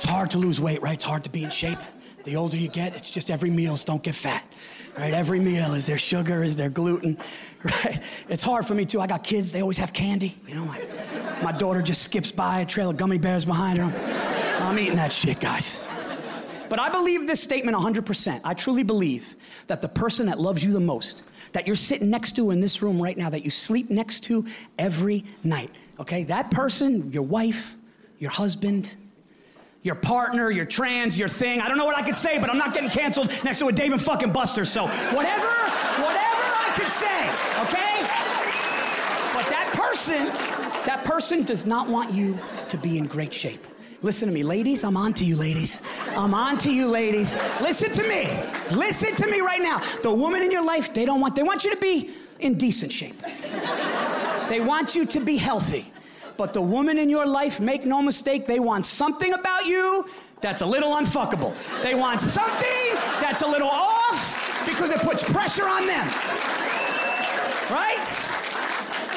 It's hard to lose weight, right? It's hard to be in shape. The older you get, it's just every meal's don't get fat. Right? Every meal is there sugar, is there gluten, right? It's hard for me too. I got kids, they always have candy. You know, my, my daughter just skips by a trail of gummy bears behind her. I'm eating that shit, guys. But I believe this statement 100%. I truly believe that the person that loves you the most, that you're sitting next to in this room right now, that you sleep next to every night, okay? That person, your wife, your husband, your partner, your trans, your thing. I don't know what I could say, but I'm not getting canceled next to a Dave and fucking Buster. So whatever, whatever I could say, okay? But that person, that person does not want you to be in great shape. Listen to me, ladies. I'm on to you, ladies. I'm on to you, ladies. Listen to me. Listen to me right now. The woman in your life, they don't want, they want you to be in decent shape. They want you to be healthy. But the woman in your life, make no mistake, they want something about you that's a little unfuckable. They want something that's a little off because it puts pressure on them. Right?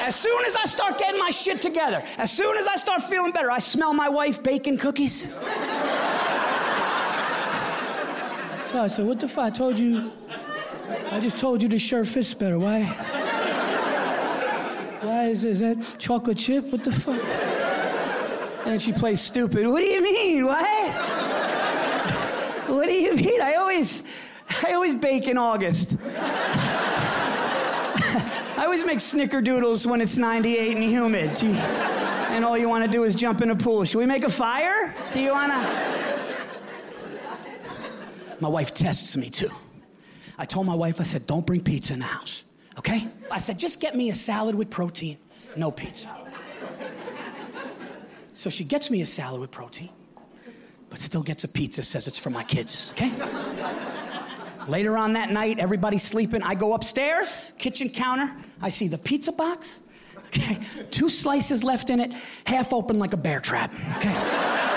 As soon as I start getting my shit together, as soon as I start feeling better, I smell my wife baking cookies. So I said, What the fuck? I told you, I just told you the shirt fits better. Why? Why is, is that chocolate chip? What the fuck? And she plays stupid. What do you mean? What? What do you mean? I always, I always bake in August. I always make snickerdoodles when it's 98 and humid. And all you want to do is jump in a pool. Should we make a fire? Do you want to? My wife tests me too. I told my wife, I said, don't bring pizza in the house, okay? I said, just get me a salad with protein, no pizza. So she gets me a salad with protein, but still gets a pizza, says it's for my kids, okay? Later on that night, everybody's sleeping. I go upstairs, kitchen counter. I see the pizza box. Okay, two slices left in it, half open like a bear trap. Okay.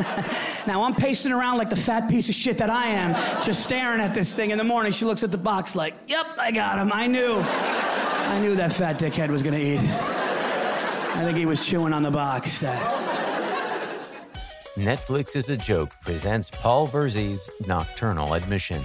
now I'm pacing around like the fat piece of shit that I am, just staring at this thing. In the morning, she looks at the box like, "Yep, I got him. I knew. I knew that fat dickhead was gonna eat. I think he was chewing on the box." Netflix is a Joke presents Paul Verzi's Nocturnal Admission.